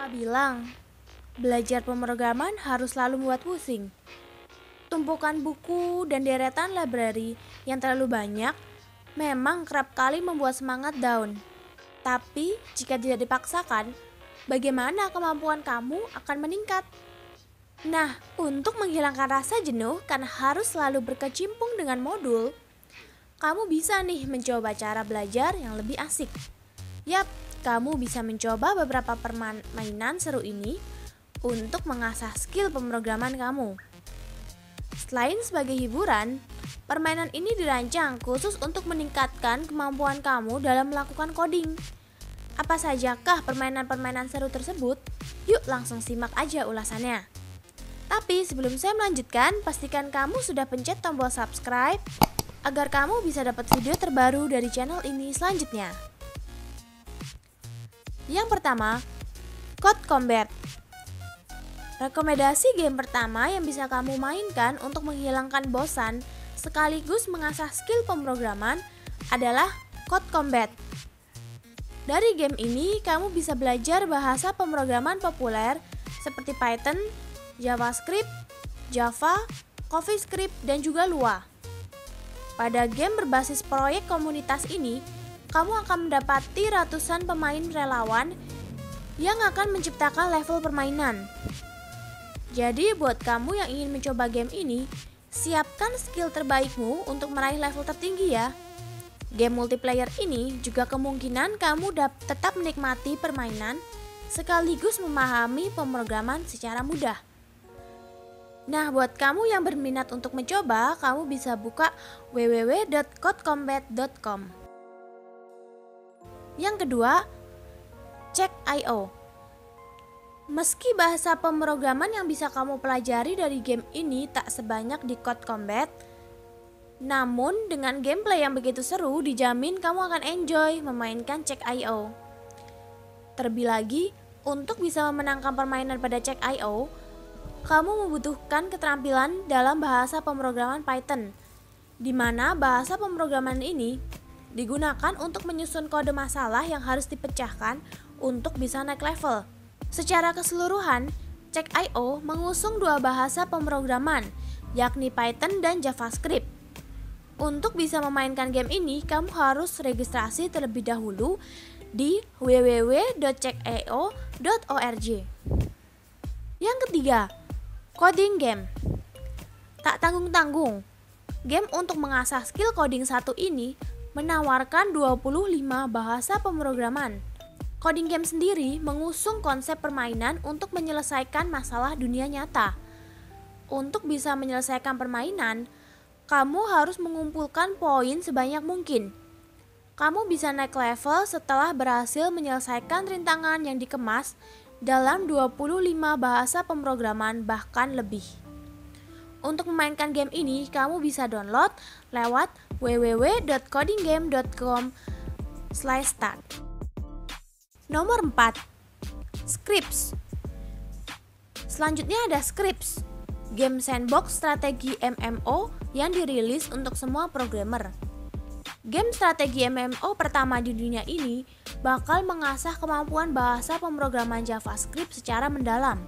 Siapa bilang belajar pemrograman harus selalu membuat pusing? Tumpukan buku dan deretan library yang terlalu banyak memang kerap kali membuat semangat down. Tapi jika tidak dipaksakan, bagaimana kemampuan kamu akan meningkat? Nah, untuk menghilangkan rasa jenuh karena harus selalu berkecimpung dengan modul, kamu bisa nih mencoba cara belajar yang lebih asik. Yap, kamu bisa mencoba beberapa permainan seru ini untuk mengasah skill pemrograman kamu. Selain sebagai hiburan, permainan ini dirancang khusus untuk meningkatkan kemampuan kamu dalam melakukan coding. Apa sajakah permainan-permainan seru tersebut? Yuk langsung simak aja ulasannya. Tapi sebelum saya melanjutkan, pastikan kamu sudah pencet tombol subscribe agar kamu bisa dapat video terbaru dari channel ini selanjutnya. Yang pertama, Code Combat. Rekomendasi game pertama yang bisa kamu mainkan untuk menghilangkan bosan sekaligus mengasah skill pemrograman adalah Code Combat. Dari game ini, kamu bisa belajar bahasa pemrograman populer seperti Python, JavaScript, Java, CoffeeScript, dan juga Lua. Pada game berbasis proyek komunitas ini, kamu akan mendapati ratusan pemain relawan yang akan menciptakan level permainan. Jadi buat kamu yang ingin mencoba game ini, siapkan skill terbaikmu untuk meraih level tertinggi ya. Game multiplayer ini juga kemungkinan kamu tetap menikmati permainan sekaligus memahami pemrograman secara mudah. Nah, buat kamu yang berminat untuk mencoba, kamu bisa buka www.codecombat.com. Yang kedua, cek IO. Meski bahasa pemrograman yang bisa kamu pelajari dari game ini tak sebanyak di Code Combat, namun dengan gameplay yang begitu seru, dijamin kamu akan enjoy memainkan Check IO. Terlebih lagi, untuk bisa memenangkan permainan pada Check IO, kamu membutuhkan keterampilan dalam bahasa pemrograman Python, di mana bahasa pemrograman ini digunakan untuk menyusun kode masalah yang harus dipecahkan untuk bisa naik level. Secara keseluruhan, Check.io mengusung dua bahasa pemrograman, yakni Python dan JavaScript. Untuk bisa memainkan game ini, kamu harus registrasi terlebih dahulu di www.checkio.org. Yang ketiga, Coding game. Tak tanggung-tanggung. Game untuk mengasah skill coding satu ini menawarkan 25 bahasa pemrograman. Coding game sendiri mengusung konsep permainan untuk menyelesaikan masalah dunia nyata. Untuk bisa menyelesaikan permainan, kamu harus mengumpulkan poin sebanyak mungkin. Kamu bisa naik level setelah berhasil menyelesaikan rintangan yang dikemas dalam 25 bahasa pemrograman bahkan lebih. Untuk memainkan game ini, kamu bisa download lewat www.codinggame.com start. Nomor 4. Scripts. Selanjutnya ada Scripts, game sandbox strategi MMO yang dirilis untuk semua programmer. Game strategi MMO pertama di dunia ini bakal mengasah kemampuan bahasa pemrograman JavaScript secara mendalam.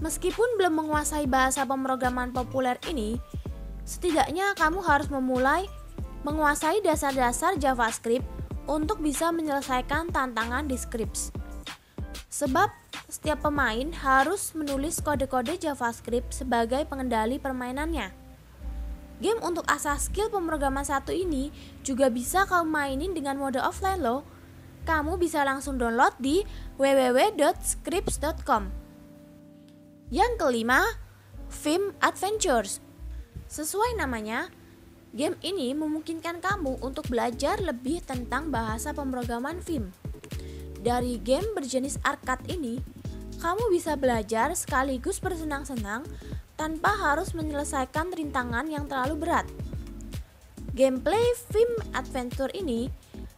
Meskipun belum menguasai bahasa pemrograman populer ini, setidaknya kamu harus memulai menguasai dasar-dasar JavaScript untuk bisa menyelesaikan tantangan di scripts. Sebab setiap pemain harus menulis kode-kode JavaScript sebagai pengendali permainannya. Game untuk asah skill pemrograman satu ini juga bisa kamu mainin dengan mode offline loh. Kamu bisa langsung download di www.scripts.com. Yang kelima, Film Adventures. Sesuai namanya, game ini memungkinkan kamu untuk belajar lebih tentang bahasa pemrograman film. Dari game berjenis arcade ini, kamu bisa belajar sekaligus bersenang-senang tanpa harus menyelesaikan rintangan yang terlalu berat. Gameplay film adventure ini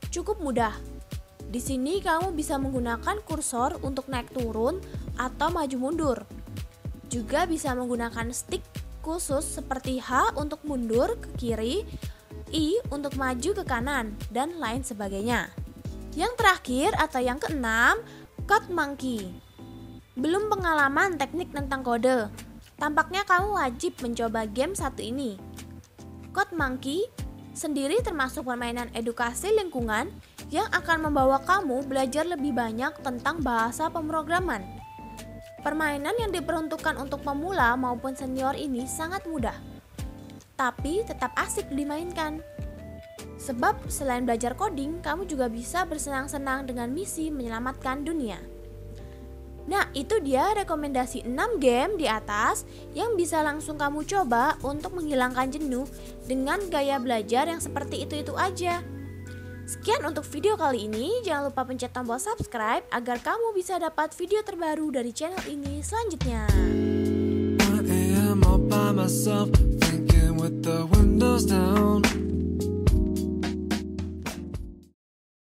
cukup mudah. Di sini kamu bisa menggunakan kursor untuk naik turun atau maju mundur. Juga bisa menggunakan stick khusus seperti H untuk mundur ke kiri, I untuk maju ke kanan, dan lain sebagainya. Yang terakhir atau yang keenam, Code Monkey Belum pengalaman teknik tentang kode? Tampaknya kamu wajib mencoba game satu ini. Code Monkey sendiri termasuk permainan edukasi lingkungan yang akan membawa kamu belajar lebih banyak tentang bahasa pemrograman. Permainan yang diperuntukkan untuk pemula maupun senior ini sangat mudah, tapi tetap asik dimainkan. Sebab selain belajar coding, kamu juga bisa bersenang-senang dengan misi menyelamatkan dunia. Nah, itu dia rekomendasi 6 game di atas yang bisa langsung kamu coba untuk menghilangkan jenuh dengan gaya belajar yang seperti itu-itu aja. Sekian untuk video kali ini, jangan lupa pencet tombol subscribe agar kamu bisa dapat video terbaru dari channel ini selanjutnya.